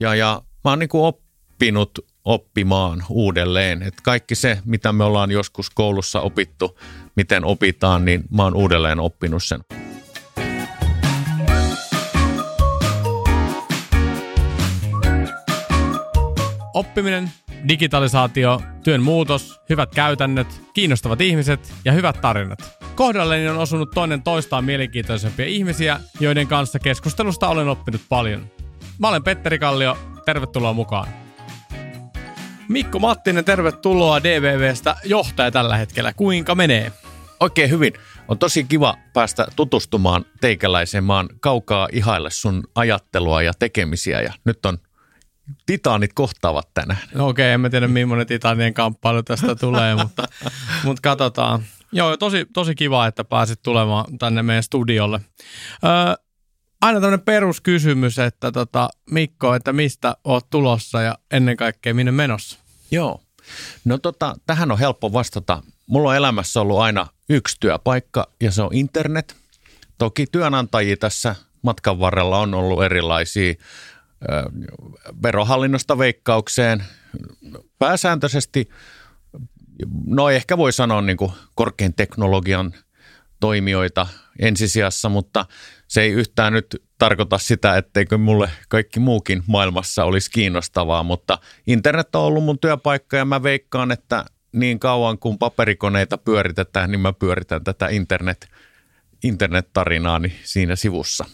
Ja, ja mä oon niin kuin oppinut oppimaan uudelleen. Et kaikki se, mitä me ollaan joskus koulussa opittu, miten opitaan, niin mä oon uudelleen oppinut sen. Oppiminen, digitalisaatio, työn muutos, hyvät käytännöt, kiinnostavat ihmiset ja hyvät tarinat. Kohdalleni on osunut toinen toistaan mielenkiintoisempia ihmisiä, joiden kanssa keskustelusta olen oppinut paljon. Mä olen Petteri Kallio, tervetuloa mukaan. Mikko Mattinen, tervetuloa DVVstä johtaja tällä hetkellä. Kuinka menee? Oikein hyvin. On tosi kiva päästä tutustumaan teikäläiseen. maan kaukaa ihaille sun ajattelua ja tekemisiä ja nyt on titaanit kohtaavat tänään. No okei, okay, en mä tiedä millainen titanien kamppailu tästä tulee, mutta, mutta katsotaan. Joo, tosi, tosi kiva, että pääsit tulemaan tänne meidän studiolle. Öö, aina tämmöinen peruskysymys, että tota, Mikko, että mistä oot tulossa ja ennen kaikkea minne menossa? Joo. No tota, tähän on helppo vastata. Mulla on elämässä ollut aina yksi työpaikka ja se on internet. Toki työnantajia tässä matkan varrella on ollut erilaisia verohallinnosta veikkaukseen. Pääsääntöisesti, no ehkä voi sanoa niin kuin korkean teknologian toimijoita ensisijassa, mutta se ei yhtään nyt tarkoita sitä, etteikö mulle kaikki muukin maailmassa olisi kiinnostavaa, mutta internet on ollut mun työpaikka ja mä veikkaan, että niin kauan kuin paperikoneita pyöritetään, niin mä pyöritän tätä internet, internet-tarinaani siinä sivussa.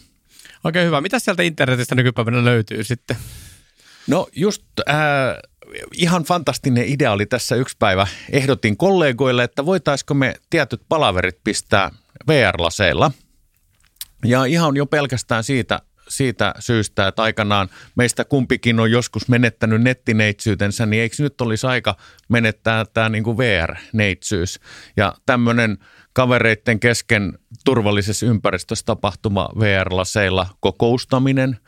Oikein hyvä. Mitä sieltä internetistä nykypäivänä löytyy sitten? No just äh, ihan fantastinen idea oli tässä yksi päivä. Ehdotin kollegoille, että voitaisiko me tietyt palaverit pistää VR-laseilla. Ja ihan jo pelkästään siitä, siitä syystä, että aikanaan meistä kumpikin on joskus menettänyt nettineitsyytensä, niin eikö nyt olisi aika menettää tämä niin kuin VR-neitsyys. Ja tämmöinen kavereiden kesken turvallisessa ympäristössä tapahtuma VR-laseilla kokoustaminen,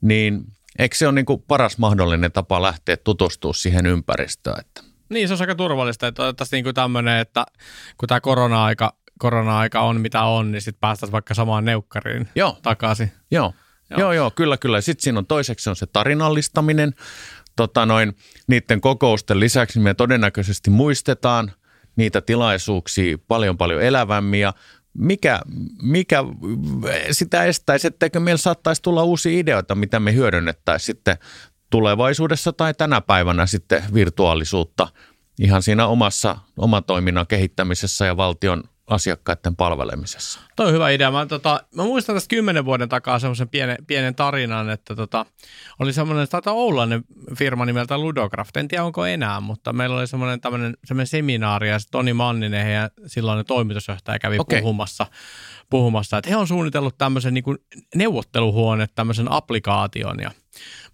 niin eikö se ole niin kuin paras mahdollinen tapa lähteä tutustumaan siihen ympäristöön? Että niin, se on aika turvallista. Että niin kuin tämmöinen, että kun tämä korona-aika, korona-aika on mitä on, niin sitten päästäisiin vaikka samaan neukkariin joo. takaisin. Joo. Joo. joo, joo, kyllä, kyllä. Sitten siinä on toiseksi on se tarinallistaminen. Tota noin, niiden kokousten lisäksi me todennäköisesti muistetaan niitä tilaisuuksia paljon paljon elävämmin ja mikä, mikä sitä estäisi, etteikö meillä saattaisi tulla uusia ideoita, mitä me hyödynnettäisiin sitten tulevaisuudessa tai tänä päivänä sitten virtuaalisuutta ihan siinä omassa oman toiminnan kehittämisessä ja valtion asiakkaiden palvelemisessa. Toi on hyvä idea. Mä, tota, mä muistan tästä kymmenen vuoden takaa semmoisen pienen, pienen tarinan, että tota, oli semmoinen, taitaa Oulainen firma nimeltä Ludocraft. En tiedä onko enää, mutta meillä oli semmoinen, tämmöinen, semmoinen seminaari ja Toni Manninen ja silloinen toimitusjohtaja kävi okay. puhumassa, puhumassa, että he on suunnitellut tämmöisen niin neuvotteluhuone, tämmöisen applikaation ja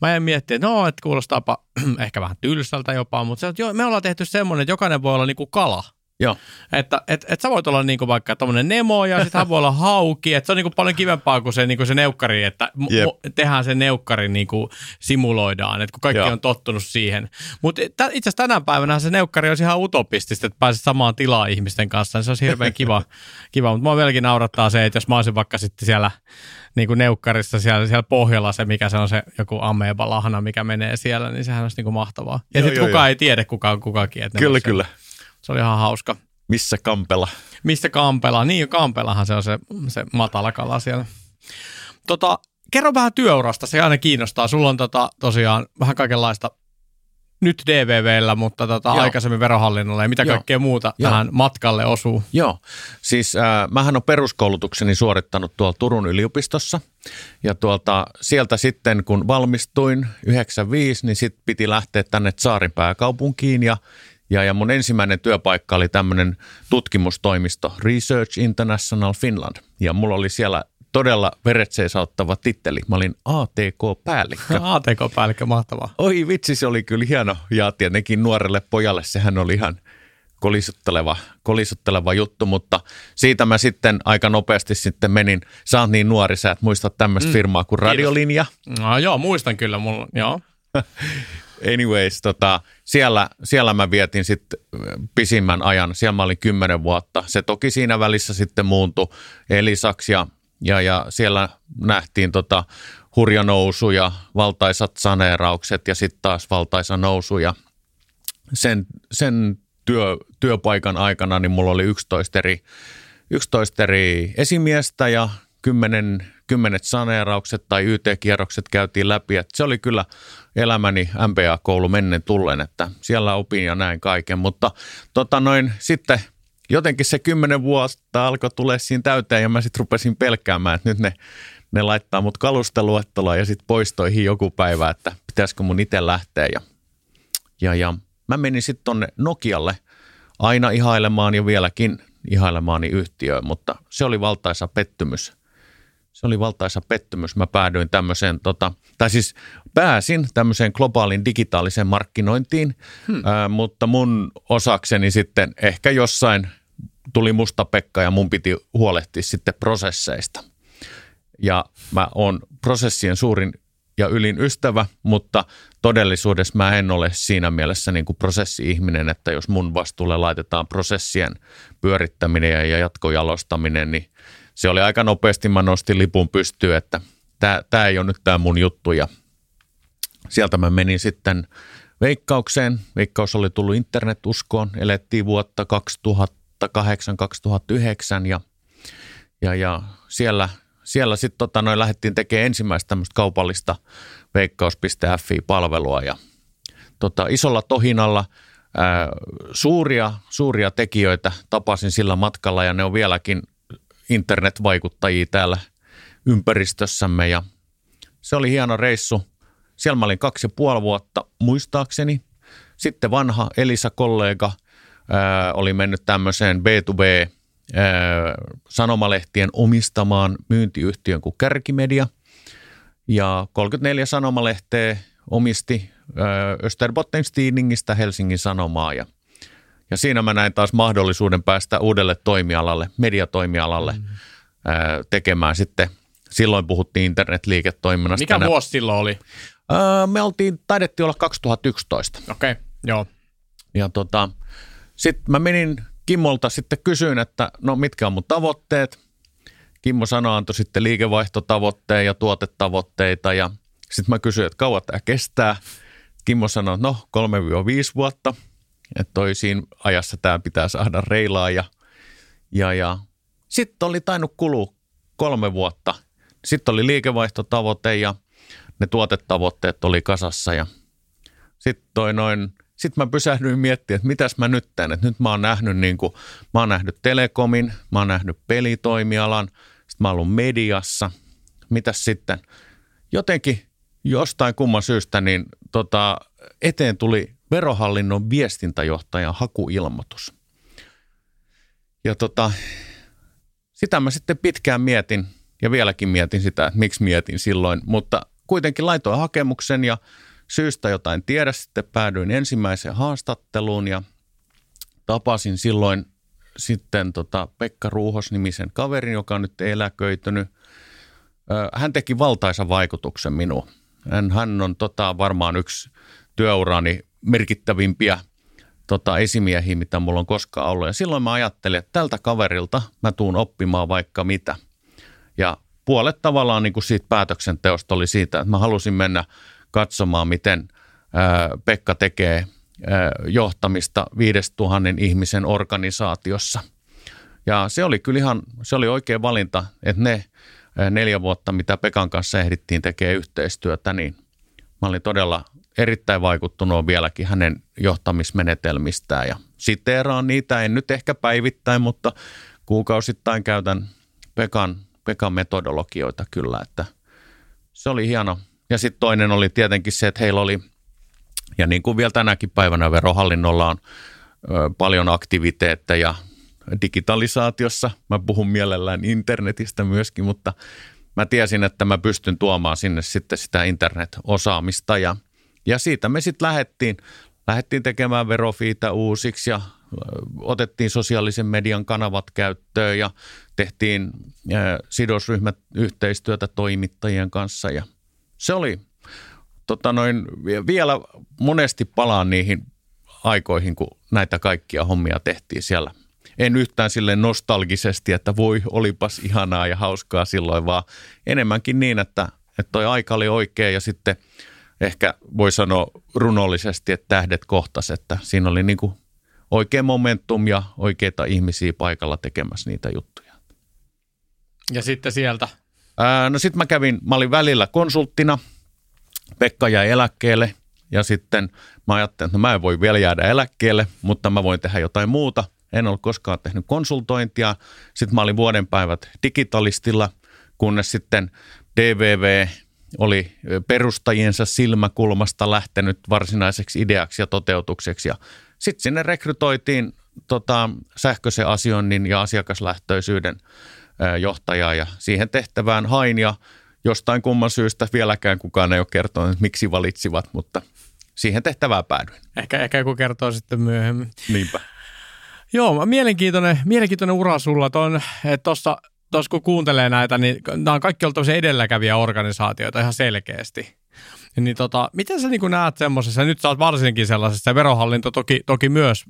Mä en miettiä, että no, että kuulostaapa ehkä vähän tylsältä jopa, mutta se, että joo, me ollaan tehty semmoinen, että jokainen voi olla niin kuin kala – Joo. Että et, et sä voit olla niinku vaikka tommonen Nemo ja sitten hän voi olla hauki. Että se on niinku paljon kivempaa kuin se, niinku se neukkari, että yep. tehdään se neukkari niinku simuloidaan, että kun kaikki Joo. on tottunut siihen. Mutta itse asiassa tänä päivänä se neukkari olisi ihan utopistista, että pääsit samaan tilaan ihmisten kanssa. Niin se olisi hirveän kiva, kiva. mutta mua vieläkin naurattaa se, että jos mä olisin vaikka sitten siellä niin kuin neukkarissa siellä, siellä pohjalla se, mikä se on se joku ameba lahna, mikä menee siellä, niin sehän olisi niin kuin mahtavaa. Ja sitten kukaan jo. ei tiedä, kuka on kukakin. Että kyllä, kyllä. Se, se oli ihan hauska. Missä Kampela? Missä Kampela? Niin, Kampelahan se on se, se matala kala siellä. Tota, kerro vähän työurasta, se aina kiinnostaa. Sulla on tota, tosiaan vähän kaikenlaista nyt DVVllä, mutta tota, aikaisemmin verohallinnolla ja mitä Joo. kaikkea muuta Joo. tähän matkalle osuu? Joo, siis äh, mähän on peruskoulutukseni suorittanut tuolla Turun yliopistossa ja tuolta, sieltä sitten kun valmistuin 95, niin sitten piti lähteä tänne Saarin pääkaupunkiin ja ja, ja mun ensimmäinen työpaikka oli tämmöinen tutkimustoimisto Research International Finland. Ja mulla oli siellä todella veret ottava titteli. Mä olin ATK-päällikkö. ATK-päällikkö, mahtavaa. Oi vitsi, se oli kyllä hieno. Ja tietenkin nuorelle pojalle sehän oli ihan kolisutteleva, kolisutteleva juttu, mutta siitä mä sitten aika nopeasti sitten menin. Sä oot niin nuori, sä et muista tämmöistä mm. firmaa kuin Radiolinja. No joo, muistan kyllä, mulla, joo. anyways, tota, siellä, siellä mä vietin sitten pisimmän ajan. Siellä mä olin kymmenen vuotta. Se toki siinä välissä sitten muuntui Elisaksi ja, ja, ja siellä nähtiin tota hurja nousu ja valtaisat saneeraukset ja sitten taas valtaisa nousu ja sen, sen työ, työpaikan aikana niin mulla oli 11 eri, 11 eri esimiestä ja kymmenen, kymmenet saneeraukset tai YT-kierrokset käytiin läpi. Et se oli kyllä elämäni MBA-koulu mennen tullen, että siellä opin ja näin kaiken. Mutta tota noin, sitten jotenkin se kymmenen vuotta alkoi tulla siinä täyteen ja mä sitten rupesin pelkäämään, että nyt ne, ne laittaa mut kalusteluetteloon ja sitten poistoihin joku päivä, että pitäisikö mun itse lähteä. Ja, ja, ja mä menin sitten tonne Nokialle aina ihailemaan ja vieläkin ihailemaani yhtiöön, mutta se oli valtaisa pettymys. Se oli valtaisa pettymys. Mä päädyin tämmöiseen, tota, tai siis pääsin tämmöiseen globaalin digitaaliseen markkinointiin, hmm. ää, mutta mun osakseni sitten ehkä jossain tuli musta Pekka ja mun piti huolehtia sitten prosesseista. Ja mä oon prosessien suurin ja ylin ystävä, mutta todellisuudessa mä en ole siinä mielessä niin kuin prosessi-ihminen, että jos mun vastuulle laitetaan prosessien pyörittäminen ja jatkojalostaminen, niin se oli aika nopeasti, mä nostin lipun pystyyn, että tämä ei ole nyt tämä mun juttu ja sieltä mä menin sitten Veikkaukseen. Veikkaus oli tullut internetuskoon, elettiin vuotta 2008-2009 ja, ja, ja siellä, siellä sitten tota, noin lähdettiin tekemään ensimmäistä tämmöistä kaupallista veikkaus.fi-palvelua ja tota, isolla tohinalla ää, suuria, suuria tekijöitä tapasin sillä matkalla ja ne on vieläkin internetvaikuttajia täällä ympäristössämme ja se oli hieno reissu. Siellä mä olin kaksi ja puoli vuotta muistaakseni. Sitten vanha Elisa-kollega ää, oli mennyt tämmöiseen B2B ää, sanomalehtien omistamaan myyntiyhtiön kuin Kärkimedia. Ja 34 sanomalehteä omisti Österbotten's Tidningistä Helsingin Sanomaa ja – ja siinä mä näin taas mahdollisuuden päästä uudelle toimialalle, mediatoimialalle mm. ää, tekemään sitten. Silloin puhuttiin internetliiketoiminnasta. Mikä vuosi silloin oli? Ää, me oltiin, taidettiin olla 2011. Okei, okay, joo. Ja tota, sitten mä menin Kimmolta sitten kysyin, että no mitkä on mun tavoitteet. Kimmo sanoi, antoi sitten liikevaihtotavoitteen ja tuotetavoitteita ja sitten mä kysyin, että kauan tämä kestää. Kimmo sanoi, että no 3-5 vuotta – että toisiin ajassa tämä pitää saada reilaa ja, ja, ja. sitten oli tainnut kulua kolme vuotta. Sitten oli liikevaihtotavoite ja ne tuotetavoitteet oli kasassa ja sitten toi noin, sitten mä pysähdyin miettimään, että mitäs mä nyt. Että nyt mä oon nähnyt niin kuin, mä oon nähnyt telekomin, mä oon nähnyt pelitoimialan, sitten mä oon mediassa. Mitäs sitten? Jotenkin jostain kumman syystä niin tota, eteen tuli verohallinnon viestintäjohtajan hakuilmoitus. Ja tota, sitä mä sitten pitkään mietin ja vieläkin mietin sitä, että miksi mietin silloin, mutta kuitenkin laitoin hakemuksen ja syystä jotain tiedä sitten päädyin ensimmäiseen haastatteluun ja tapasin silloin sitten tota Pekka Ruuhos-nimisen kaverin, joka on nyt eläköitynyt. Hän teki valtaisa vaikutuksen minuun. Hän, hän on tota, varmaan yksi työurani merkittävimpiä tota, esimiehiä, mitä mulla on koskaan ollut. Ja silloin mä ajattelin, että tältä kaverilta mä tuun oppimaan vaikka mitä. Ja puolet tavallaan niin kuin siitä päätöksenteosta oli siitä, että mä halusin mennä katsomaan, miten ää, Pekka tekee ää, johtamista 5000 ihmisen organisaatiossa. Ja se oli kyllä ihan, se oli oikea valinta, että ne neljä vuotta, mitä Pekan kanssa ehdittiin tekemään yhteistyötä, niin mä olin todella erittäin vaikuttunut on vieläkin hänen johtamismenetelmistään ja siteeraan niitä, en nyt ehkä päivittäin, mutta kuukausittain käytän Pekan, Pekan metodologioita kyllä, että se oli hieno. Ja sitten toinen oli tietenkin se, että heillä oli, ja niin kuin vielä tänäkin päivänä verohallinnolla on ö, paljon aktiviteetteja digitalisaatiossa. Mä puhun mielellään internetistä myöskin, mutta mä tiesin, että mä pystyn tuomaan sinne sitten sitä internet-osaamista ja – ja siitä me sitten lähdettiin, lähdettiin tekemään verofiita uusiksi ja otettiin sosiaalisen median kanavat käyttöön ja tehtiin sidosryhmät yhteistyötä toimittajien kanssa ja se oli tota noin, vielä monesti palaan niihin aikoihin, kun näitä kaikkia hommia tehtiin siellä. En yhtään sille nostalgisesti, että voi, olipas ihanaa ja hauskaa silloin, vaan enemmänkin niin, että, Että toi aika oli oikea ja sitten ehkä voi sanoa runollisesti, että tähdet kohtas, että siinä oli niin kuin oikea momentum ja oikeita ihmisiä paikalla tekemässä niitä juttuja. Ja sitten sieltä? Ää, no sitten mä kävin, mä olin välillä konsulttina, Pekka jäi eläkkeelle ja sitten mä ajattelin, että no mä en voi vielä jäädä eläkkeelle, mutta mä voin tehdä jotain muuta. En ollut koskaan tehnyt konsultointia. Sitten mä olin vuoden päivät digitalistilla, kunnes sitten DVV oli perustajiensa silmäkulmasta lähtenyt varsinaiseksi ideaksi ja toteutukseksi. Ja sitten sinne rekrytoitiin tota, sähköisen asioinnin ja asiakaslähtöisyyden johtajaa ja siihen tehtävään hain ja jostain kumman syystä vieläkään kukaan ei ole kertonut, että miksi valitsivat, mutta siihen tehtävään päädyin. Ehkä, ehkä joku kertoo sitten myöhemmin. Niinpä. Joo, mielenkiintoinen, mielenkiintoinen ura sulla. Tuossa tuossa kun kuuntelee näitä, niin nämä on kaikki ollut edelläkäviä organisaatioita ihan selkeästi. Niin tota, miten sä niin näet semmoisessa, nyt sä oot varsinkin sellaisessa, verohallinto toki, toki myös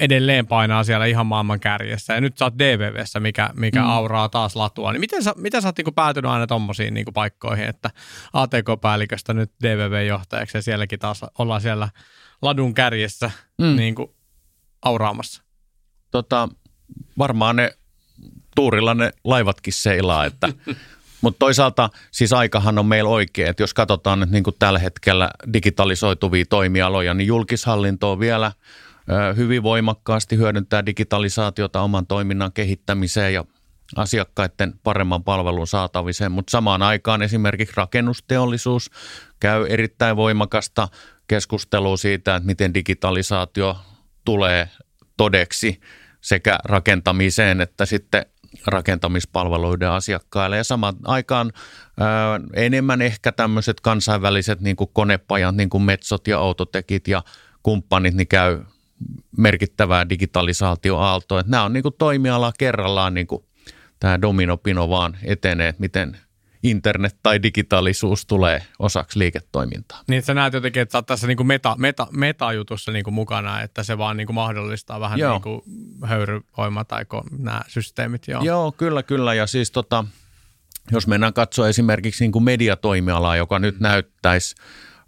edelleen painaa siellä ihan maailman kärjessä, ja nyt sä oot DVVssä, mikä, mikä mm. auraa taas latua, niin miten sä, miten sä oot niin päätynyt aina tommosiin niin paikkoihin, että ATK-päälliköstä nyt DVV-johtajaksi, ja sielläkin taas ollaan siellä ladun kärjessä mm. niin kuin auraamassa? Tota, varmaan ne tuurilla ne laivatkin seilaa, että mutta toisaalta siis aikahan on meillä oikein, että jos katsotaan nyt niin kuin tällä hetkellä digitalisoituvia toimialoja, niin julkishallinto on vielä hyvin voimakkaasti hyödyntää digitalisaatiota oman toiminnan kehittämiseen ja asiakkaiden paremman palvelun saataviseen, mutta samaan aikaan esimerkiksi rakennusteollisuus käy erittäin voimakasta keskustelua siitä, että miten digitalisaatio tulee todeksi sekä rakentamiseen että sitten rakentamispalveluiden asiakkaille. Ja samaan aikaan ää, enemmän ehkä tämmöiset kansainväliset niin kuin konepajat, niin kuin Metsot ja Autotekit ja kumppanit, niin käy merkittävää digitalisaatioaaltoa. Että nämä on niin kuin toimiala kerrallaan niin kuin tämä dominopino vaan etenee, että miten – internet tai digitaalisuus tulee osaksi liiketoimintaa. Niin sä näet jotenkin, että sä oot tässä niin kuin meta, meta, meta-jutussa niin kuin mukana, että se vaan niin kuin mahdollistaa vähän joo. niin kuin höyryvoima tai nämä systeemit. Joo. joo, kyllä, kyllä. Ja siis tota, jos mennään katsoa esimerkiksi niin kuin mediatoimialaa, joka nyt näyttäisi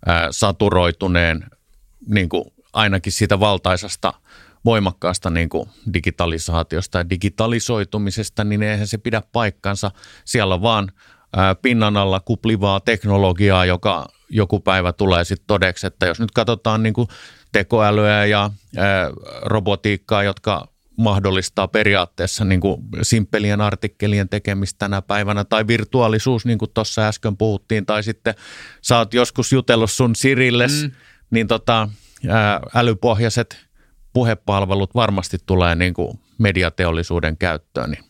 ää, saturoituneen niin kuin ainakin siitä valtaisesta voimakkaasta niin kuin digitalisaatiosta ja digitalisoitumisesta, niin eihän se pidä paikkansa. Siellä on vaan pinnan alla kuplivaa teknologiaa, joka joku päivä tulee sitten todeksi, että jos nyt katsotaan niin kuin tekoälyä ja robotiikkaa, jotka mahdollistaa periaatteessa niin kuin simppelien artikkelien tekemistä tänä päivänä, tai virtuaalisuus, niin kuin tuossa äsken puhuttiin, tai sitten sä oot joskus jutellut sun Sirilles, mm. niin tota, älypohjaiset puhepalvelut varmasti tulee niin kuin mediateollisuuden käyttöön, niin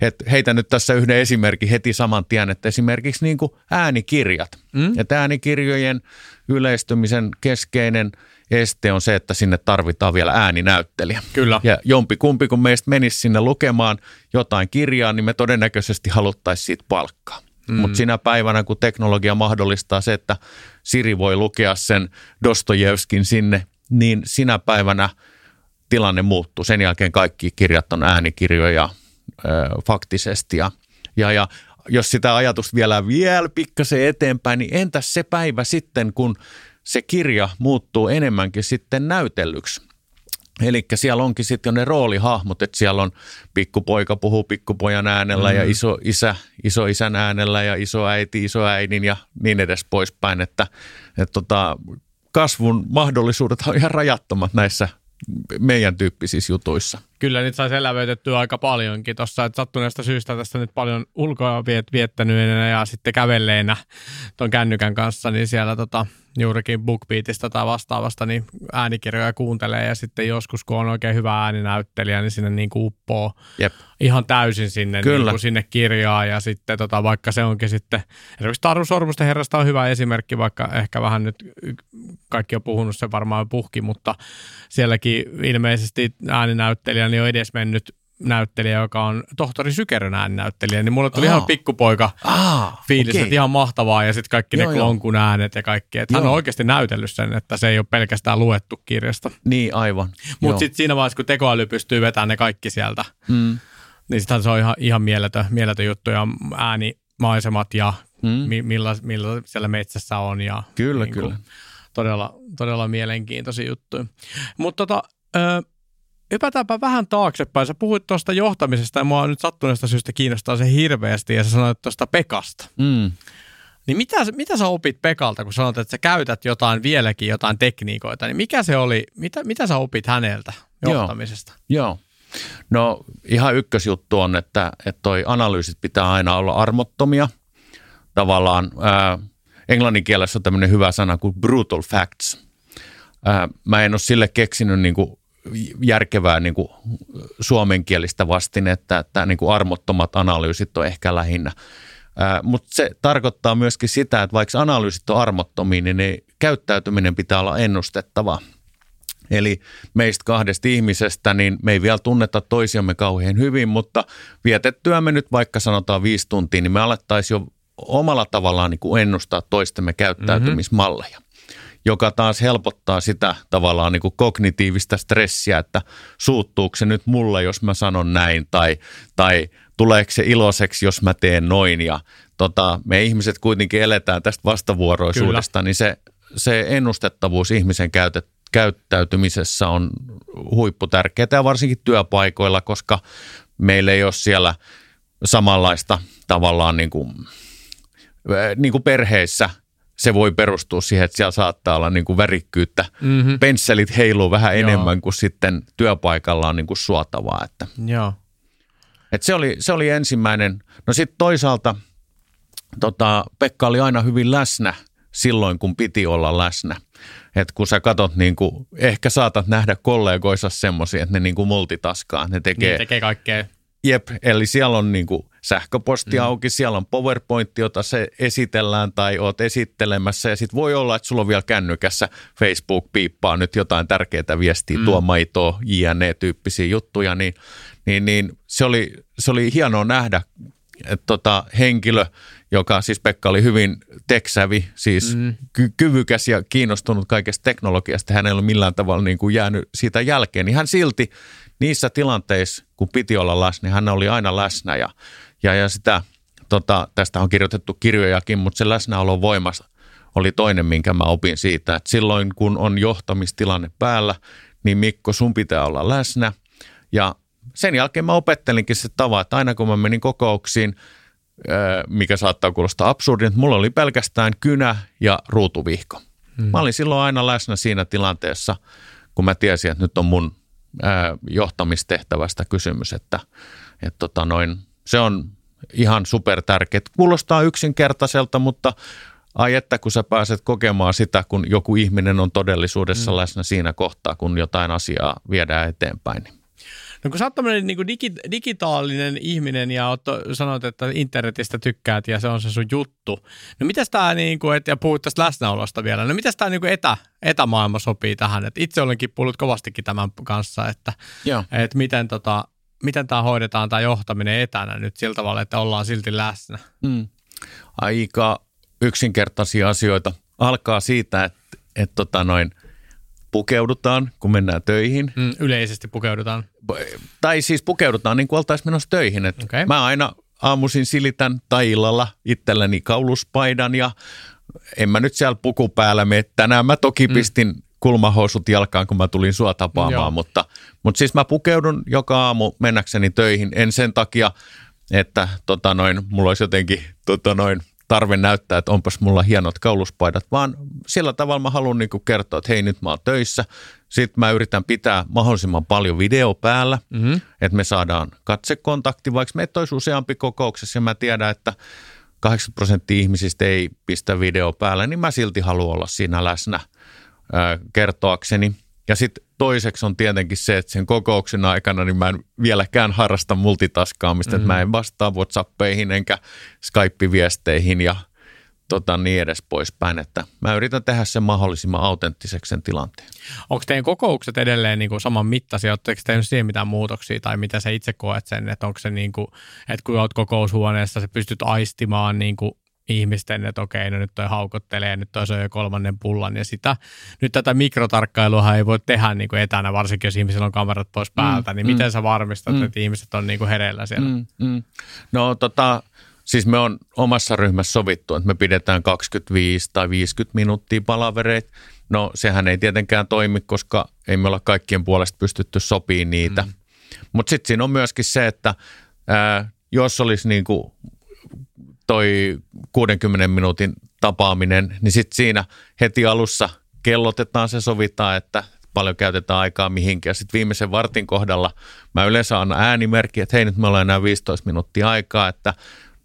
et heitä nyt tässä yhden esimerkin heti saman tien, että esimerkiksi niin kuin äänikirjat. Mm? Että äänikirjojen yleistymisen keskeinen este on se, että sinne tarvitaan vielä ääninäyttelijä. Kyllä. Ja jompi kumpi, kun meistä menisi sinne lukemaan jotain kirjaa, niin me todennäköisesti haluttaisiin siitä palkkaa. Mm. Mutta sinä päivänä, kun teknologia mahdollistaa se, että Siri voi lukea sen Dostojevskin sinne, niin sinä päivänä tilanne muuttuu. Sen jälkeen kaikki kirjat on äänikirjoja faktisesti. Ja, ja, ja jos sitä ajatusta vielä vielä pikkasen eteenpäin, niin entäs se päivä sitten, kun se kirja muuttuu enemmänkin sitten näytellyksi? Eli siellä onkin sitten jo ne roolihahmot, että siellä on pikkupoika puhuu pikkupojan äänellä mm. ja iso isä iso isän äänellä ja iso äiti iso äidin ja niin edes poispäin, että, että tota, kasvun mahdollisuudet on ihan rajattomat näissä meidän tyyppisissä jutuissa. Kyllä niitä saisi elävöitettyä aika paljonkin tuossa, että sattuneesta syystä tästä nyt paljon ulkoa viet, viettäneenä ja sitten kävelleenä tuon kännykän kanssa, niin siellä tota, juurikin BookBeatista tai vastaavasta niin äänikirjoja kuuntelee ja sitten joskus kun on oikein hyvä ääninäyttelijä, niin sinne niin kuin uppoo Jep. ihan täysin sinne, Kyllä. Niin kuin sinne kirjaan ja sitten tota, vaikka se onkin sitten, esimerkiksi Taru Sormusten herrasta on hyvä esimerkki, vaikka ehkä vähän nyt kaikki on puhunut se varmaan puhki, mutta sielläkin ilmeisesti ääninäyttelijä niin on edes mennyt näyttelijä, joka on tohtori Sykerön ääninäyttelijä, niin mulle tuli Aa. ihan pikkupoika Aa, fiilis, okay. että ihan mahtavaa ja sitten kaikki joo, ne klonkun äänet ja kaikki. Että hän on oikeasti näytellyt sen, että se ei ole pelkästään luettu kirjasta. Niin, aivan. Mutta sitten siinä vaiheessa, kun tekoäly pystyy vetämään ne kaikki sieltä, mm. niin sitten se on ihan, ihan mieletön, mieletön juttu ja ääni, maisemat ja mm. millä, millä siellä metsässä on. Ja kyllä, niin kyllä. Todella, todella mielenkiintoisia juttuja. Mutta tota, ö, Hypätäänpä vähän taaksepäin. Sä puhuit tuosta johtamisesta ja mua nyt sattuneesta syystä kiinnostaa se hirveästi ja sä sanoit tuosta Pekasta. Mm. Niin mitä, mitä sä opit Pekalta, kun sanot, että sä käytät jotain vieläkin, jotain tekniikoita, niin mikä se oli, mitä, mitä sä opit häneltä johtamisesta? Joo, joo. No ihan ykkösjuttu on, että, että toi analyysit pitää aina olla armottomia. Tavallaan ää, englannin kielessä on tämmöinen hyvä sana kuin brutal facts. Ää, mä en ole sille keksinyt niin kuin järkevää niin kuin suomenkielistä vastinetta, että niin kuin armottomat analyysit on ehkä lähinnä. Mutta se tarkoittaa myöskin sitä, että vaikka analyysit on armottomia, niin ne käyttäytyminen pitää olla ennustettavaa. Eli meistä kahdesta ihmisestä, niin me ei vielä tunneta toisiamme kauhean hyvin, mutta vietettyämme nyt vaikka sanotaan viisi tuntia, niin me alettaisiin jo omalla tavallaan niin kuin ennustaa toistemme käyttäytymismalleja. Mm-hmm joka taas helpottaa sitä tavallaan niin kuin kognitiivista stressiä, että suuttuuko se nyt mulle, jos mä sanon näin, tai, tai tuleeko se iloiseksi, jos mä teen noin. Ja tota, me ihmiset kuitenkin eletään tästä vastavuoroisuudesta, Kyllä. niin se, se ennustettavuus ihmisen käytet, käyttäytymisessä on huipputärkeää ja varsinkin työpaikoilla, koska meillä ei ole siellä samanlaista tavallaan niin kuin, niin kuin perheissä se voi perustua siihen, että siellä saattaa olla niin kuin värikkyyttä. Mm-hmm. Pensselit heiluu vähän Joo. enemmän kuin sitten työpaikalla on niin kuin suotavaa. Että. Joo. Et se, oli, se oli ensimmäinen. No sitten toisaalta tota, Pekka oli aina hyvin läsnä silloin, kun piti olla läsnä. Et kun sä katot, niin kuin, ehkä saatat nähdä kollegoissa semmoisia, että ne niin kuin multitaskaa. Ne tekee, niin, tekee kaikkea. Jep, eli siellä on niin kuin sähköposti mm. auki, siellä on PowerPoint, jota se esitellään tai oot esittelemässä ja sitten voi olla, että sulla on vielä kännykässä Facebook piippaa nyt jotain tärkeää viestiä, mm. tuo maitoa, JNE-tyyppisiä juttuja, niin, niin, niin se, oli, se oli hienoa nähdä, että tota, henkilö, joka siis Pekka oli hyvin teksävi, siis mm. ky- kyvykäs ja kiinnostunut kaikesta teknologiasta, hän ei ole millään tavalla niin kuin jäänyt siitä jälkeen, niin hän silti niissä tilanteissa, kun piti olla läsnä, niin hän oli aina läsnä ja ja, ja sitä, tota, tästä on kirjoitettu kirjojakin, mutta se läsnäolo voimassa oli toinen, minkä mä opin siitä, että silloin kun on johtamistilanne päällä, niin Mikko, sun pitää olla läsnä. Ja sen jälkeen mä opettelinkin se tava, että aina kun mä menin kokouksiin, mikä saattaa kuulostaa absurdin, että mulla oli pelkästään kynä ja ruutuvihko. Hmm. Mä olin silloin aina läsnä siinä tilanteessa, kun mä tiesin, että nyt on mun johtamistehtävästä kysymys, että, että tota noin, se on ihan super tärkeä. Kuulostaa yksinkertaiselta, mutta ai että kun sä pääset kokemaan sitä, kun joku ihminen on todellisuudessa mm. läsnä siinä kohtaa, kun jotain asiaa viedään eteenpäin. No kun sä oot tämmöinen niin digi, digitaalinen ihminen ja oot, sanot, että internetistä tykkäät ja se on se sun juttu. No mitäs tää, niin kuin, et, ja puhuit tästä läsnäolosta vielä, no mitäs tää niin kuin etä, etämaailma sopii tähän? Et itse olenkin puhunut kovastikin tämän kanssa, että, että miten tota, miten tämä hoidetaan tämä johtaminen etänä nyt sillä tavalla, että ollaan silti läsnä? Mm. Aika yksinkertaisia asioita. Alkaa siitä, että, että tota noin, pukeudutaan, kun mennään töihin. Mm, yleisesti pukeudutaan. Tai siis pukeudutaan niin kuin oltaisiin menossa töihin. Että okay. Mä aina aamuisin silitän tai illalla itselleni kauluspaidan ja en mä nyt siellä puku päällä mene. Tänään mä toki mm. pistin kulmahousut jalkaan, kun mä tulin sua tapaamaan, mutta, mutta siis mä pukeudun joka aamu mennäkseni töihin, en sen takia, että tota noin, mulla olisi jotenkin tota noin, tarve näyttää, että onpas mulla hienot kauluspaidat, vaan sillä tavalla mä haluan niin kertoa, että hei nyt mä oon töissä. Sitten mä yritän pitää mahdollisimman paljon video päällä, mm-hmm. että me saadaan katsekontakti, vaikka meitä olisi useampi kokouksessa ja mä tiedän, että 80 prosenttia ihmisistä ei pistä video päälle, niin mä silti haluan olla siinä läsnä – kertoakseni. Ja sitten toiseksi on tietenkin se, että sen kokouksen aikana niin mä en vieläkään harrasta multitaskaamista, mm-hmm. että mä en vastaa WhatsAppeihin enkä Skype-viesteihin ja tota, niin edes poispäin, että mä yritän tehdä sen mahdollisimman autenttiseksi sen tilanteen. Onko teidän kokoukset edelleen niin kuin saman mittaisia? Oletteko tehnyt siihen mitään muutoksia tai mitä sä itse koet sen, että onko se niin kuin, että kun olet kokoushuoneessa, sä pystyt aistimaan niin kuin ihmisten, että okei, no nyt toi haukottelee, nyt toi söi kolmannen pullan ja sitä. Nyt tätä mikrotarkkailua ei voi tehdä niin kuin etänä, varsinkin jos ihmisillä on kamerat pois päältä, mm, niin mm. miten sä varmistat, mm. että ihmiset on niin kuin hereillä siellä? Mm, mm. No tota, Siis me on omassa ryhmässä sovittu, että me pidetään 25 tai 50 minuuttia palavereita. No sehän ei tietenkään toimi, koska ei me olla kaikkien puolesta pystytty sopimaan niitä. Mm. Mutta sitten siinä on myöskin se, että ää, jos olisi niin kuin toi 60 minuutin tapaaminen, niin sitten siinä heti alussa kellotetaan se, sovitaan, että paljon käytetään aikaa mihinkin. Ja sitten viimeisen vartin kohdalla mä yleensä annan äänimerkki, että hei nyt me ollaan enää 15 minuuttia aikaa, että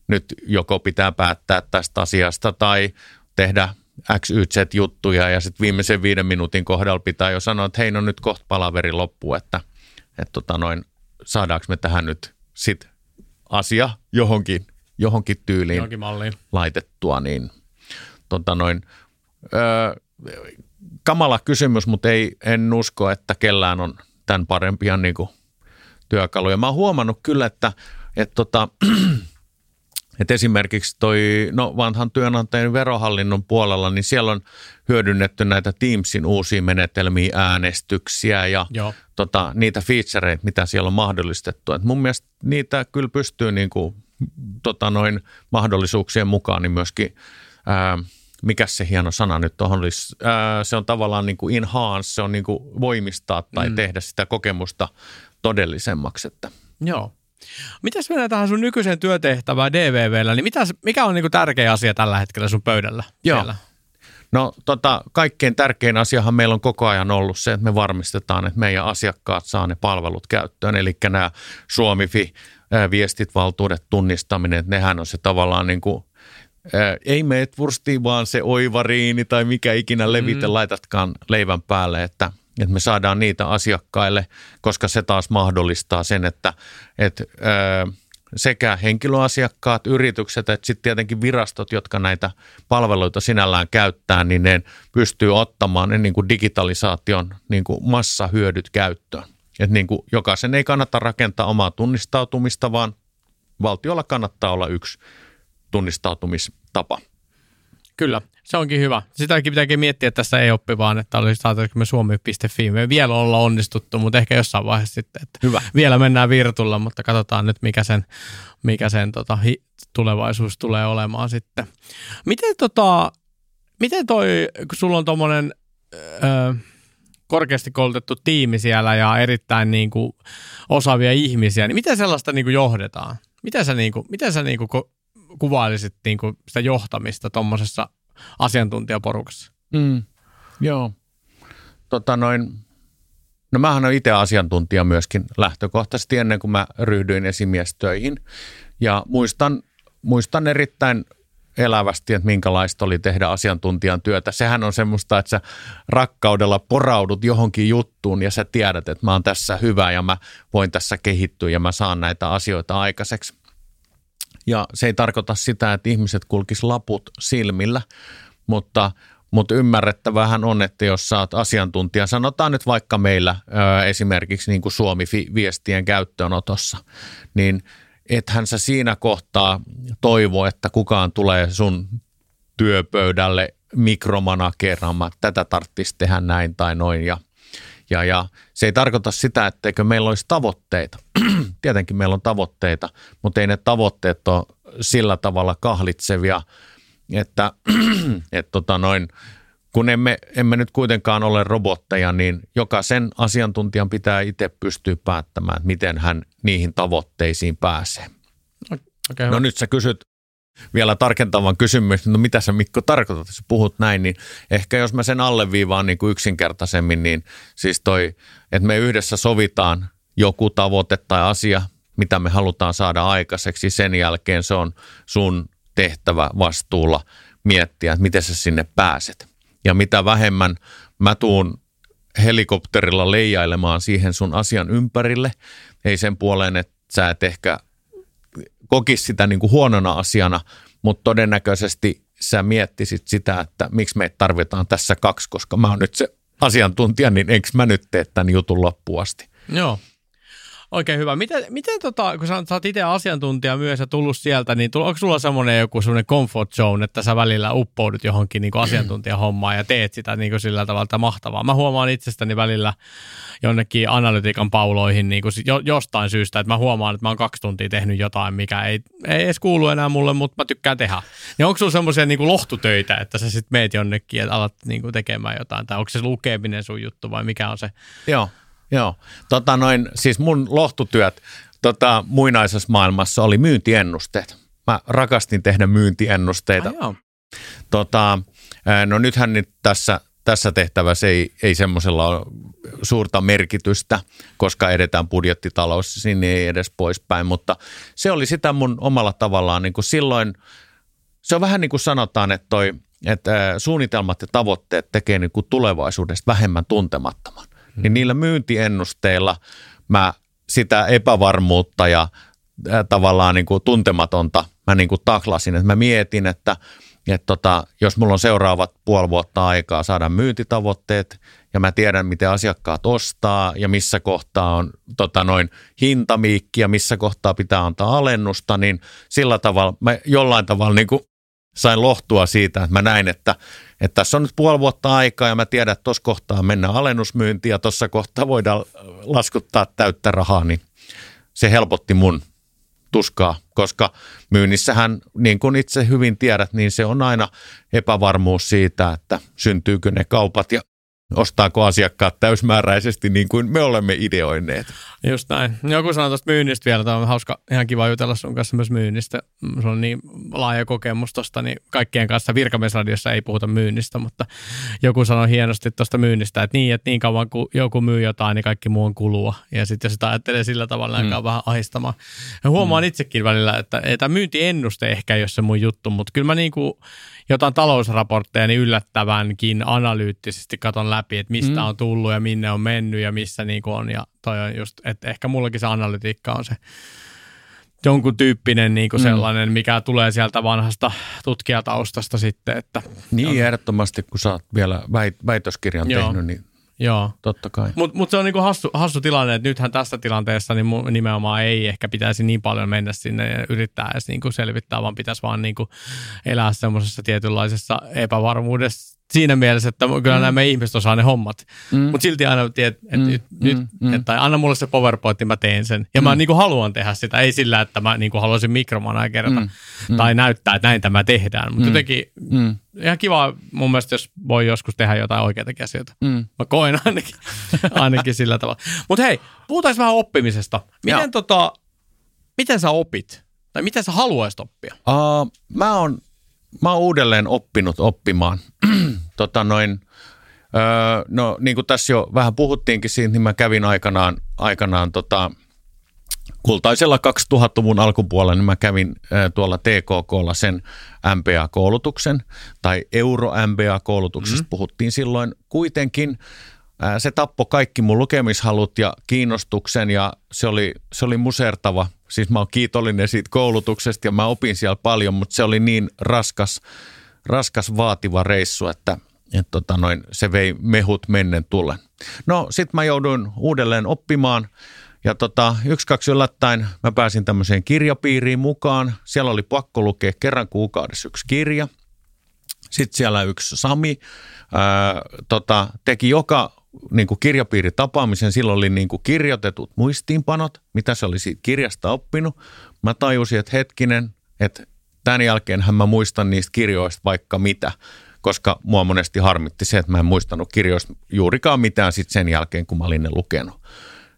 nyt joko pitää päättää tästä asiasta tai tehdä X, Y, Z juttuja ja sitten viimeisen viiden minuutin kohdalla pitää jo sanoa, että hei no nyt kohta palaveri loppu, että, että tota noin, saadaanko me tähän nyt sit asia johonkin, johonkin tyyliin johonkin malliin. laitettua, niin tota noin, öö, kamala kysymys, mutta ei, en usko, että kellään on tämän parempia niin kuin, työkaluja. Mä oon huomannut kyllä, että, että tota, et esimerkiksi toi, no vanhan työnantajan verohallinnon puolella, niin siellä on hyödynnetty näitä Teamsin uusia menetelmiä, äänestyksiä ja tota, niitä featureita, mitä siellä on mahdollistettu. Et mun mielestä niitä kyllä pystyy niin kuin, tota, noin mahdollisuuksien mukaan niin myöskin, ää, mikä se hieno sana nyt tuohon olisi, ää, se on tavallaan niin kuin enhance, se on niin kuin voimistaa tai mm. tehdä sitä kokemusta todellisemmaksi. Että. Joo. Mitäs mennään tähän sun nykyiseen työtehtävään DVVllä, niin mitäs, mikä on niin kuin tärkeä asia tällä hetkellä sun pöydällä? Joo. Siellä? No tota, kaikkein tärkein asiahan meillä on koko ajan ollut se, että me varmistetaan, että meidän asiakkaat saa ne palvelut käyttöön. Eli nämä Suomifi, viestit, valtuudet, tunnistaminen, että nehän on se tavallaan niin kuin, ei meet vurstiin, vaan se oivariini tai mikä ikinä levite mm. laitatkaan leivän päälle, että – että me saadaan niitä asiakkaille, koska se taas mahdollistaa sen, että, että sekä henkilöasiakkaat, yritykset että sitten tietenkin virastot, jotka näitä palveluita sinällään käyttää, niin ne pystyy ottamaan ne niin kuin digitalisaation niin kuin massahyödyt käyttöön. Että niin kuin jokaisen ei kannata rakentaa omaa tunnistautumista, vaan valtiolla kannattaa olla yksi tunnistautumistapa. Kyllä, se onkin hyvä. Sitäkin pitääkin miettiä että tässä ei oppi vaan, että olisi saataisiin me suomi.fi. Me vielä olla onnistuttu, mutta ehkä jossain vaiheessa sitten, että hyvä. vielä mennään virtulla, mutta katsotaan nyt mikä sen, mikä sen tota, hi, tulevaisuus tulee olemaan sitten. Miten, tota, miten toi, kun sulla on tuommoinen korkeasti koulutettu tiimi siellä ja erittäin niin kuin, osaavia ihmisiä, niin miten sellaista niin kuin, johdetaan? Miten sä, niin kuin, miten sä niin kuin, kuvailisit niin kuin sitä johtamista tuommoisessa asiantuntijaporukassa? Mm, joo. Tota noin, no mähän olen itse asiantuntija myöskin lähtökohtaisesti ennen kuin mä ryhdyin esimiestöihin. Ja muistan, muistan erittäin elävästi, että minkälaista oli tehdä asiantuntijan työtä. Sehän on semmoista, että sä rakkaudella poraudut johonkin juttuun ja sä tiedät, että mä oon tässä hyvä ja mä voin tässä kehittyä ja mä saan näitä asioita aikaiseksi. Ja se ei tarkoita sitä, että ihmiset kulkis laput silmillä, mutta, mutta ymmärrettävähän on, että jos saat asiantuntija, sanotaan nyt vaikka meillä esimerkiksi niin kuin Suomi-viestien käyttöönotossa, niin ethän sä siinä kohtaa toivo, että kukaan tulee sun työpöydälle mikromanageraamaan, tätä tarvitsisi tehdä näin tai noin ja ja, ja se ei tarkoita sitä, etteikö meillä olisi tavoitteita. Tietenkin meillä on tavoitteita, mutta ei ne tavoitteet ole sillä tavalla kahlitsevia, että et tota noin, kun emme, emme nyt kuitenkaan ole robotteja, niin jokaisen asiantuntijan pitää itse pystyä päättämään, että miten hän niihin tavoitteisiin pääsee. Okay, no nyt sä kysyt vielä tarkentavan kysymys, no mitä sä Mikko tarkoitat, jos puhut näin, niin ehkä jos mä sen alleviivaan niin kuin yksinkertaisemmin, niin siis toi, että me yhdessä sovitaan joku tavoite tai asia, mitä me halutaan saada aikaiseksi, sen jälkeen se on sun tehtävä vastuulla miettiä, että miten sä sinne pääset. Ja mitä vähemmän mä tuun helikopterilla leijailemaan siihen sun asian ympärille, ei sen puoleen, että sä et ehkä kokisi sitä niin kuin huonona asiana, mutta todennäköisesti sä miettisit sitä, että miksi me tarvitaan tässä kaksi, koska mä oon nyt se asiantuntija, niin enkö mä nyt tee tämän jutun loppuun asti. Joo. Oikein hyvä. Miten, miten tota, kun sä, sä oot itse asiantuntija myös ja tullut sieltä, niin onko sulla semmoinen joku semmoinen comfort zone, että sä välillä uppoudut johonkin niin asiantuntijahommaan ja teet sitä niin kuin sillä tavalla mahtavaa? Mä huomaan itsestäni välillä jonnekin analytiikan pauloihin niin kuin jo, jostain syystä, että mä huomaan, että mä oon kaksi tuntia tehnyt jotain, mikä ei, ei edes kuulu enää mulle, mutta mä tykkään tehdä. Niin onko sulla semmoisia niin lohtutöitä, että sä sitten meet jonnekin ja alat niin kuin tekemään jotain, tai onko se lukeminen sun juttu vai mikä on se? Joo, joo. Tota noin, siis mun lohtutyöt tota, muinaisessa maailmassa oli myyntiennusteet. Mä rakastin tehdä myyntiennusteita. Ai tota, no nythän nyt tässä tässä tehtävässä ei, ei semmoisella ole suurta merkitystä, koska edetään budjettitalous, sinne ei edes poispäin, mutta se oli sitä mun omalla tavallaan niin kuin silloin, se on vähän niin kuin sanotaan, että, toi, että suunnitelmat ja tavoitteet tekee niin kuin tulevaisuudesta vähemmän tuntemattoman. Niin niillä myyntiennusteilla mä sitä epävarmuutta ja tavallaan niin kuin tuntematonta mä niin kuin taklasin, että mä mietin, että – että tota, jos mulla on seuraavat puoli vuotta aikaa saada myyntitavoitteet ja mä tiedän, miten asiakkaat ostaa ja missä kohtaa on tota noin hintamiikki ja missä kohtaa pitää antaa alennusta, niin sillä tavalla mä jollain tavalla niin kuin sain lohtua siitä, että mä näin, että, että tässä on nyt puoli vuotta aikaa ja mä tiedän, että tuossa kohtaa mennään alennusmyyntiin ja tuossa kohtaa voidaan laskuttaa täyttä rahaa, niin se helpotti mun tuskaa, koska myynnissähän, niin kuin itse hyvin tiedät, niin se on aina epävarmuus siitä, että syntyykö ne kaupat ja ostaako asiakkaat täysmääräisesti niin kuin me olemme ideoineet. Just näin. Joku sanoi tuosta myynnistä vielä, tämä on hauska, ihan kiva jutella sun kanssa myös myynnistä. Se on niin laaja kokemus tuosta, niin kaikkien kanssa virkamiesradiossa ei puhuta myynnistä, mutta joku sanoi hienosti tuosta myynnistä, että niin, että niin kauan kun joku myy jotain, niin kaikki muu on kulua. Ja sitten jos sitä ajattelee sillä tavalla, mm. vähän ahistamaan. Ja huomaan mm. itsekin välillä, että, että myyntiennuste ehkä ei ole se mun juttu, mutta kyllä mä niin kuin jotain talousraportteja niin yllättävänkin analyyttisesti katon läpi, että mistä mm. on tullut ja minne on mennyt ja missä niin kuin on. Ja toi on just, että ehkä mullakin se analytiikka on se jonkun tyyppinen niin kuin mm. sellainen, mikä tulee sieltä vanhasta tutkijataustasta sitten. Että niin, on. ehdottomasti, kun sä oot vielä väit- väitöskirjan Joo. tehnyt, niin Joo. Totta kai. Mutta mut se on niinku hassu, hassu tilanne, että nythän tässä tilanteessa niin nimenomaan ei ehkä pitäisi niin paljon mennä sinne ja yrittää edes niinku selvittää, vaan pitäisi vaan niinku elää semmoisessa tietynlaisessa epävarmuudessa siinä mielessä, että kyllä mm. nämä ihmiset osaa ne hommat. Mm. Mutta silti aina tiedät, että mm. nyt, mm. nyt mm. että anna mulle se PowerPoint, niin mä teen sen. Ja mm. mä niinku haluan tehdä sitä, ei sillä, että mä niinku haluaisin mikromanagerata mm. mm. tai näyttää, että näin tämä tehdään. Mutta mm. jotenkin mm. ihan kiva mun mielestä, jos voi joskus tehdä jotain oikeita asioita. Mm. Mä koen ainakin, ainakin sillä tavalla. Mutta hei, puhutaan vähän oppimisesta. Miten, tota, miten sä opit? Tai miten sä haluaisit oppia? Uh, mä oon mä oon uudelleen oppinut oppimaan. tota noin, öö, no niin kuin tässä jo vähän puhuttiinkin siitä, niin mä kävin aikanaan, aikanaan tota, kultaisella 2000-luvun alkupuolella, niin mä kävin ää, tuolla TKKlla sen MBA-koulutuksen, tai Euro-MBA-koulutuksesta mm-hmm. puhuttiin silloin. Kuitenkin se tappoi kaikki mun lukemishalut ja kiinnostuksen, ja se oli, se oli musertava Siis mä oon kiitollinen siitä koulutuksesta ja mä opin siellä paljon, mutta se oli niin raskas, raskas vaativa reissu, että, että tota noin, se vei mehut mennen tullen. No sit mä jouduin uudelleen oppimaan ja tota, yksi kaksi yllättäen mä pääsin tämmöiseen kirjapiiriin mukaan. Siellä oli pakko lukea kerran kuukaudessa yksi kirja. Sitten siellä yksi Sami ää, tota, teki joka niin kuin kirjapiiritapaamisen, silloin oli niin kuin kirjoitetut muistiinpanot, mitä se oli siitä kirjasta oppinut. Mä tajusin, että hetkinen, että tämän jälkeen mä muistan niistä kirjoista vaikka mitä, koska mua monesti harmitti se, että mä en muistanut kirjoista juurikaan mitään sit sen jälkeen, kun mä olin ne lukenut.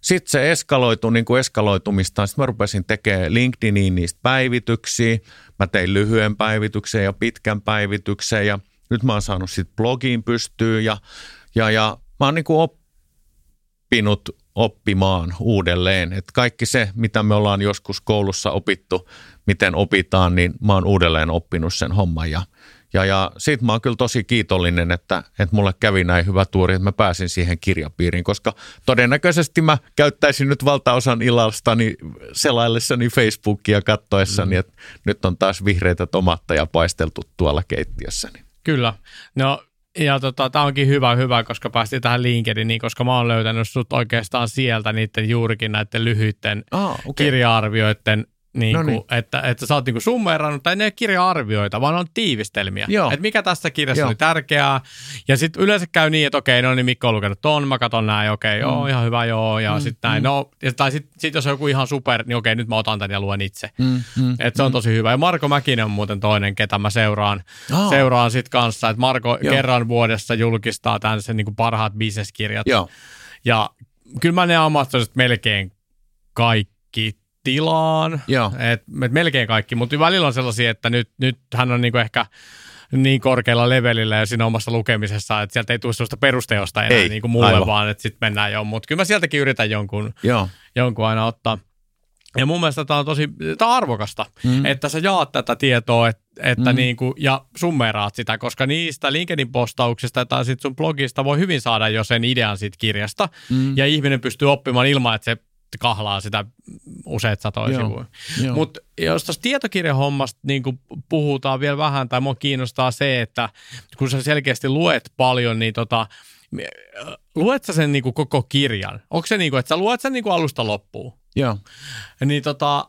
Sitten se eskaloitui niin kuin eskaloitumistaan. Sitten mä rupesin tekemään LinkedIniin niistä päivityksiä. Mä tein lyhyen päivityksen ja pitkän päivityksen ja nyt mä oon saanut sitten blogiin pystyyn ja, ja, ja mä oon niin kuin oppinut oppimaan uudelleen. Että kaikki se, mitä me ollaan joskus koulussa opittu, miten opitaan, niin mä oon uudelleen oppinut sen homman. Ja, ja, ja siitä mä oon kyllä tosi kiitollinen, että, että mulle kävi näin hyvä tuuri, että mä pääsin siihen kirjapiiriin, koska todennäköisesti mä käyttäisin nyt valtaosan illastani selaillessani Facebookia kattoessani, mm. että nyt on taas vihreitä tomatteja paisteltu tuolla keittiössäni. Kyllä. No ja tota, tämä onkin hyvä, hyvä, koska päästiin tähän LinkedIniin, koska mä oon löytänyt sut oikeastaan sieltä niiden juurikin näiden lyhyiden Ah, okei. kirja-arvioiden niin No kuin, niin. että, että sä oot niin summeerannut, tai ne ei kirja-arvioita, vaan on tiivistelmiä. Joo. Että mikä tässä kirjassa Joo. oli tärkeää. Ja sitten yleensä käy niin, että okei, no niin Mikko on lukenut ton, mä katon näin, okei, joo, Mm. ihan hyvä, joo, ja mm, sitten näin. No, ja, tai sitten sit jos on joku ihan super, niin okei, nyt mä otan tän ja luen itse. Mm, mm, Että se on tosi hyvä. Ja Marko Mäkinen on muuten toinen, ketä mä seuraan, Aa. seuraan sit kanssa. Että Marko Joo. kerran vuodessa julkistaa tämän sen niin kuin parhaat bisneskirjat. Joo, Ja kyllä mä ne Amazonista melkein kaikki tilaan. joo. Et, et melkein kaikki, mutta välillä on sellaisia, että nyt, nyt hän on niinku ehkä niin korkealla levelillä ja siinä omassa lukemisessa, että sieltä ei tule sellaista perusteosta enää Ei, niin kuin mulle, aivan. vaan että sitten mennään jo. Mutta kyllä mä sieltäkin yritän jonkun, Joo. jonkun aina ottaa. Ja mun mielestä tämä on tosi tää on arvokasta, Mm. että sä jaat tätä tietoa et, että Mm. mm. niinku, ja summeeraat sitä, koska niistä LinkedIn-postauksista tai sit sun blogista voi hyvin saada jo sen idean siitä kirjasta, Mm. ja ihminen pystyy oppimaan ilman, että se kahlaa sitä useat satoja Joo. sivuja. Mutta jos tuosta tietokirjahommasta niin puhutaan vielä vähän, tai mua kiinnostaa se, että kun sä selkeästi luet paljon, niin tota, äh, luet sä sen niin kuin koko kirjan? Onko se niin kuin, että sä luet sen niin kuin alusta loppuun? Joo. Niin tota,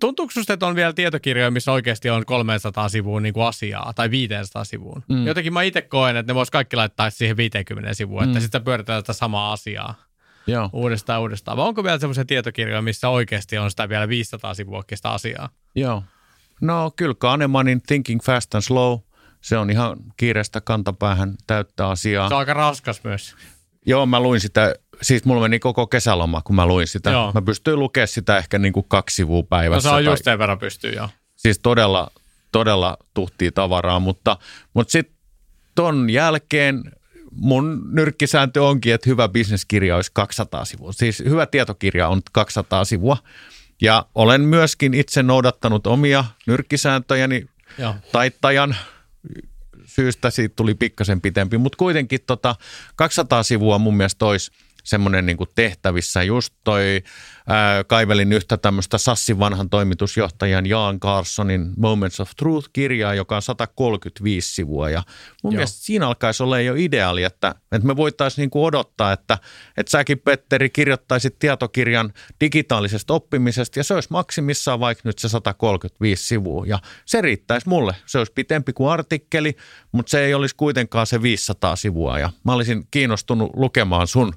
tuntuuko susta, että on vielä tietokirjoja, missä oikeasti on 300 sivua niin kuin asiaa, tai 500 sivuun? Mm. Jotenkin mä itse koen, että ne vois kaikki laittaa siihen 50 sivuun, mm. että sitten pyöritään tätä samaa asiaa Joo. uudestaan uudestaan. Vai onko vielä semmoisia tietokirjoja, missä oikeasti on sitä vielä 500 sivuakin sitä asiaa? Joo. No kyllä Kahnemanin Thinking Fast and Slow, se on ihan kiireestä kantapäähän täyttä asiaa. Se on aika raskas myös. Joo, mä luin sitä, siis mulla meni koko kesäloma, kun mä luin sitä. Joo. Mä pystyin lukemaan sitä ehkä niin kuin kaksi sivua No päivässä. se on tai- just sen verran pystyy jo. Siis todella, todella tuhtia tavaraa, mutta, mutta sitten ton jälkeen mun nyrkkisääntö onkin, että hyvä bisneskirja olisi 200 sivua. Siis hyvä tietokirja on 200 sivua. Ja olen myöskin itse noudattanut omia nyrkkisääntöjäni Joo. taittajan syystä siitä tuli pikkasen pitempi, mutta kuitenkin tota 200 sivua mun mielestä olisi semmoinen niin tehtävissä. Just toi, ää, kaivelin yhtä tämmöistä Sassin vanhan toimitusjohtajan Jaan Carsonin Moments of Truth-kirjaa, joka on 135 sivua. Ja mun Joo. mielestä siinä alkaisi olla jo ideaali, että, että me voitaisiin niin kuin odottaa, että, että säkin Petteri kirjoittaisit tietokirjan digitaalisesta oppimisesta ja se olisi maksimissaan vaikka nyt se 135 sivua. Ja se riittäisi mulle. Se olisi pitempi kuin artikkeli, mutta se ei olisi kuitenkaan se 500 sivua. Ja mä olisin kiinnostunut lukemaan sun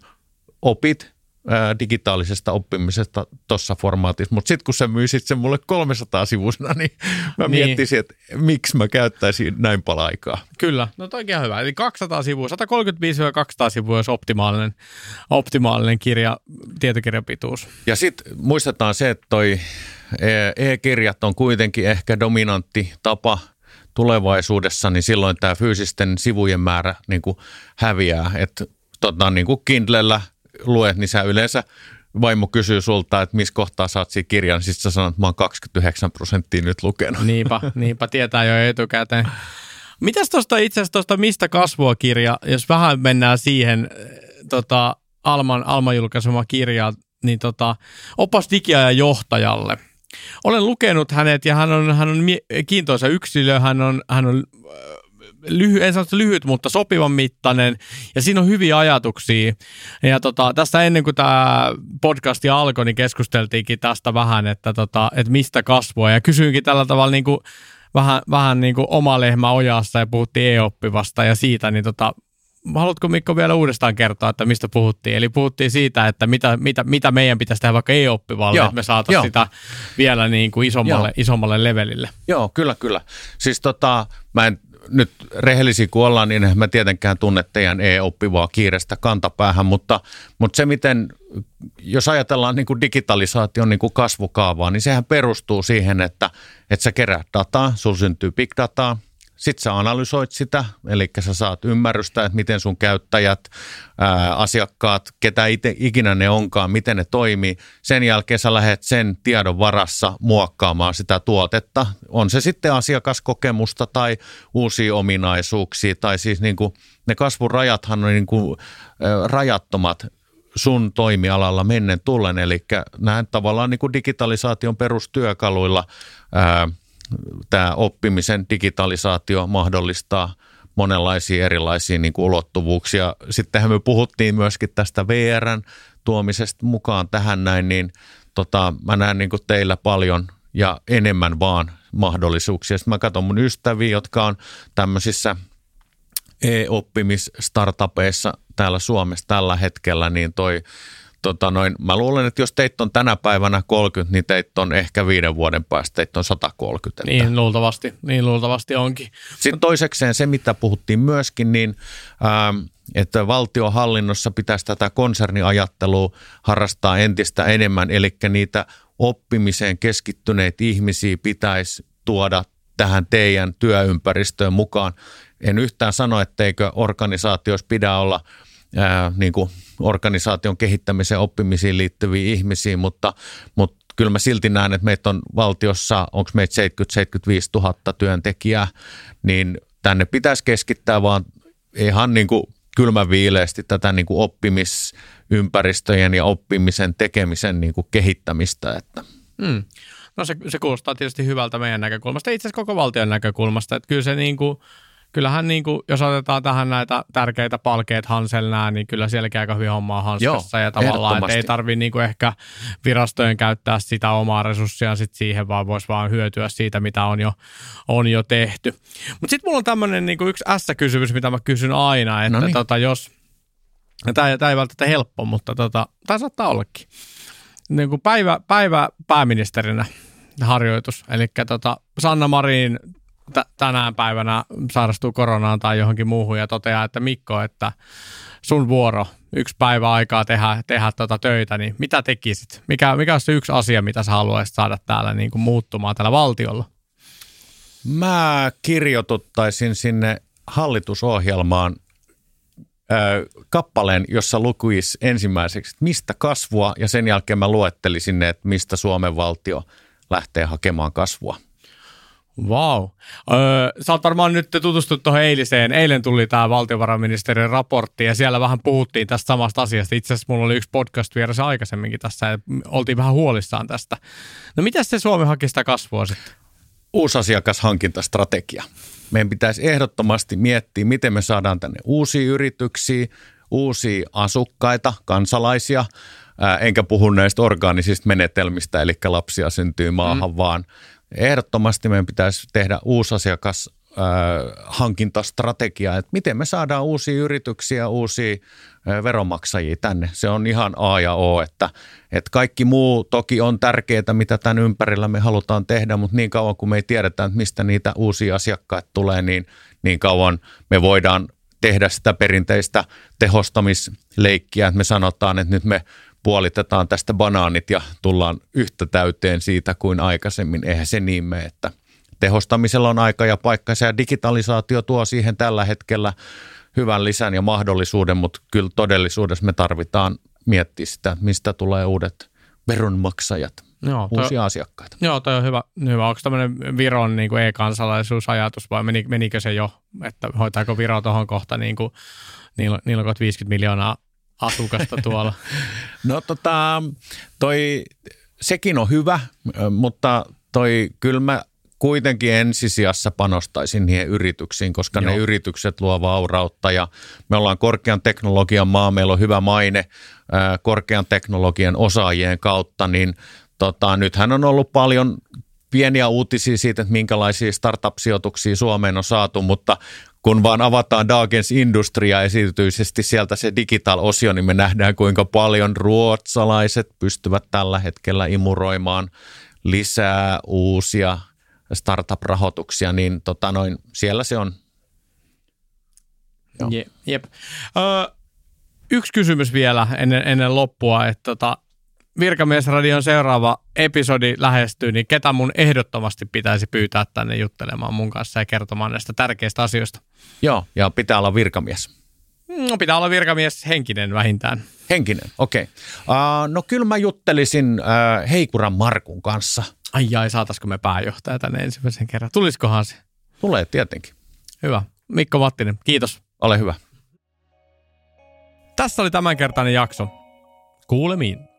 opit ää, digitaalisesta oppimisesta tuossa formaatissa. Mutta sitten kun sä myisit sen mulle 300 sivusena, niin mä Niin. miettisin, että miksi mä käyttäisin näin paljon aikaa. Kyllä, no toikin on hyvä. Eli 200 sivua, 135-200 sivua olisi optimaalinen, optimaalinen kirja, tietokirjan pituus. Ja sitten muistetaan se, että toi e- e-kirjat on kuitenkin ehkä dominantti tapa tulevaisuudessa, niin silloin tämä fyysisten sivujen määrä niin kuin häviää. Että tota, niin kuin Kindlellä luet, niin sä yleensä vaimo kysyy sulta, että missä kohtaa saat siinä kirjan, niin sitten sä sanot, että mä oon 29 prosenttia nyt lukenut. Niinpä, niinpä tietää jo etukäteen. Mitäs tuosta itse asiassa tuosta Mistä kasvua kirja, jos vähän mennään siihen eh, tota, Alman, Alman julkaisema kirja, niin tota, opas digiajan johtajalle. Olen lukenut hänet ja hän on, hän on kiintoisa yksilö, hän on, hän on äh, lyhy, en sano, lyhyt, mutta sopivan mittainen ja siinä on hyviä ajatuksia. Ja tota, tästä ennen kuin tämä podcasti alkoi, niin keskusteltiinkin tästä vähän, että, tota, että mistä kasvua ja kysyinkin tällä tavalla niin kuin, vähän, vähän niin kuin oma lehmä ojassa ja puhuttiin e-oppivasta ja siitä, niin tota, haluatko Mikko vielä uudestaan kertoa, että mistä puhuttiin? Eli puhuttiin siitä, että mitä, mitä, mitä meidän pitäisi tehdä vaikka e-oppivalle, Joo, että me saataisiin sitä vielä niin kuin isommalle, Joo. isommalle levelille. Joo, kyllä, kyllä. Siis tota, mä en nyt rehellisiä kuin ollaan, niin mä tietenkään tunne teidän e-oppivaa kiirestä kantapäähän, mutta, mutta se miten, jos ajatellaan niin kuin digitalisaation niin kuin kasvukaavaa, niin sehän perustuu siihen, että, että sä keräät dataa, sulla syntyy big dataa, sitten sä analysoit sitä, eli sä saat ymmärrystä, että miten sun käyttäjät, ää, asiakkaat, ketä ite, ikinä ne onkaan, miten ne toimii. Sen jälkeen sä lähdet sen tiedon varassa muokkaamaan sitä tuotetta. On se sitten asiakaskokemusta tai uusia ominaisuuksia, tai siis niin kuin, ne kasvurajathan on niin kuin, ää, rajattomat sun toimialalla mennen tullen, eli näin tavallaan niin kuin digitalisaation perustyökaluilla ää, tämä oppimisen digitalisaatio mahdollistaa monenlaisia erilaisia niin kuin ulottuvuuksia. Sittenhän me puhuttiin myöskin tästä VRn tuomisesta mukaan tähän näin, niin tota, mä näen niin kuin teillä paljon ja enemmän vaan mahdollisuuksia. Sitten mä katson mun ystäviä, jotka on tämmöisissä e-oppimisstartupeissa täällä Suomessa tällä hetkellä, niin toi tota noin, mä luulen, että jos teitä on tänä päivänä 30, niin teitä on ehkä viiden vuoden päästä, teitä on 130. Niin luultavasti, niin luultavasti onkin. Sitten toisekseen se, mitä puhuttiin myöskin, niin ähm, että valtiohallinnossa pitäisi tätä konserniajattelua harrastaa entistä enemmän, eli niitä oppimiseen keskittyneitä ihmisiä pitäisi tuoda tähän teidän työympäristöön mukaan. En yhtään sano, etteikö organisaatioissa pidä olla ää, niin kuin organisaation kehittämiseen oppimisiin liittyviä ihmisiä, mutta, mutta kyllä mä silti näen, että meitä on valtiossa, onko meitä 70-75 000 työntekijää, niin tänne pitäisi keskittää vaan ihan niin kuin kylmäviileesti tätä niin kuin oppimisympäristöjen ja oppimisen tekemisen niin kuin kehittämistä. Että. Hmm. No se, se kuulostaa tietysti hyvältä meidän näkökulmasta, itse asiassa koko valtion näkökulmasta, että kyllä se niin kuin – kyllähän niin kuin, jos otetaan tähän näitä tärkeitä palkeita Hanselnää, niin kyllä sielläkin aika hyvin hommaa hanskassa. Joo, ja tavallaan, että ei tarvitse niin kuin ehkä virastojen käyttää sitä omaa resurssia sit siihen, vaan voisi vaan hyötyä siitä, mitä on jo, on jo tehty. Mutta sitten mulla on tämmöinen niin yksi S-kysymys, mitä mä kysyn aina, että Noniin. tota, jos, tämä, ei välttämättä helppo, mutta tota, tämä saattaa ollakin. Niin kuin päivä, päivä pääministerinä harjoitus. Eli tota, Sanna Marin t- tänään päivänä sairastuu koronaan tai johonkin muuhun ja toteaa, että Mikko, että sun vuoro, yksi päivä aikaa tehdä, tehdä tuota töitä, niin mitä tekisit? Mikä, mikä on se yksi asia, mitä sä haluaisit saada täällä niin kuin muuttumaan tällä valtiolla? Mä kirjoituttaisin sinne hallitusohjelmaan kappaleen, jossa lukuisi ensimmäiseksi, mistä kasvua, ja sen jälkeen mä luettelisin, että mistä Suomen valtio lähtee hakemaan kasvua. Wow. Öö, sä oot varmaan nyt tutustunut tuohon eiliseen. Eilen tuli tämä valtiovarainministerin raportti ja siellä vähän puhuttiin tästä samasta asiasta. Itse asiassa mulla oli yksi podcast vieressä aikaisemminkin tässä ja oltiin vähän huolissaan tästä. No mitä se Suomi haki sitä kasvua sitten? Uusi asiakashankintastrategia. Meidän pitäisi ehdottomasti miettiä, miten me saadaan tänne uusia yrityksiä, uusia asukkaita, kansalaisia, enkä puhu näistä orgaanisista menetelmistä, eli lapsia syntyy maahan, mm. vaan ehdottomasti meidän pitäisi tehdä uusi asiakas hankintastrategia, että miten me saadaan uusia yrityksiä, uusia veronmaksajia tänne. Se on ihan A ja O, että, että kaikki muu toki on tärkeää, mitä tämän ympärillä me halutaan tehdä, mutta niin kauan kuin me ei tiedetä, että mistä niitä uusia asiakkaita tulee, niin, niin kauan me voidaan tehdä sitä perinteistä tehostamisleikkiä, että me sanotaan, että nyt me puolitetaan tästä banaanit ja tullaan yhtä täyteen siitä kuin aikaisemmin. Eihän se niin mene, että tehostamisella on aika ja paikka ja digitalisaatio tuo siihen tällä hetkellä hyvän lisän ja mahdollisuuden, mutta kyllä todellisuudessa me tarvitaan miettiä sitä, mistä tulee uudet veronmaksajat, Joo, toi, uusia asiakkaita. Joo, toi on hyvä. hyvä. Onko tämmöinen Viron niin kuin e-kansalaisuusajatus vai menikö se jo, että hoitaako Viro tuohon kohta niin kuin, niillä, niillä on 50 miljoonaa asukasta tuolla? no tota, toi, sekin on hyvä, mutta toi kyllä mä kuitenkin ensisijassa panostaisin niihin yrityksiin, koska Joo. ne yritykset luo vaurautta ja me ollaan korkean teknologian maa, meillä on hyvä maine korkean teknologian osaajien kautta, niin tota, nythän on ollut paljon pieniä uutisia siitä, että minkälaisia startup-sijoituksia Suomeen on saatu, mutta kun vaan avataan Dagens Industria esityisesti sieltä se digital-osio, niin me nähdään kuinka paljon ruotsalaiset pystyvät tällä hetkellä imuroimaan lisää uusia startup-rahoituksia, niin tota noin, siellä se on. Joo. Jep. Ö, yksi kysymys vielä ennen, ennen loppua, että tota, Virkamiesradion seuraava episodi lähestyy, niin ketä mun ehdottomasti pitäisi pyytää tänne juttelemaan mun kanssa ja kertomaan näistä tärkeistä asioista? Joo, ja pitää olla virkamies. No pitää olla virkamies henkinen vähintään. Henkinen, okei. Okay. Uh, no kyllä mä juttelisin uh, Heikuran Markun kanssa. Ai jai, saataisiko me pääjohtaja tänne ensimmäisen kerran? Tulisikohan se? Tulee tietenkin. Hyvä. Mikko Mattinen, kiitos. Ole hyvä. Tässä oli tämänkertainen jakso. Kuulemiin.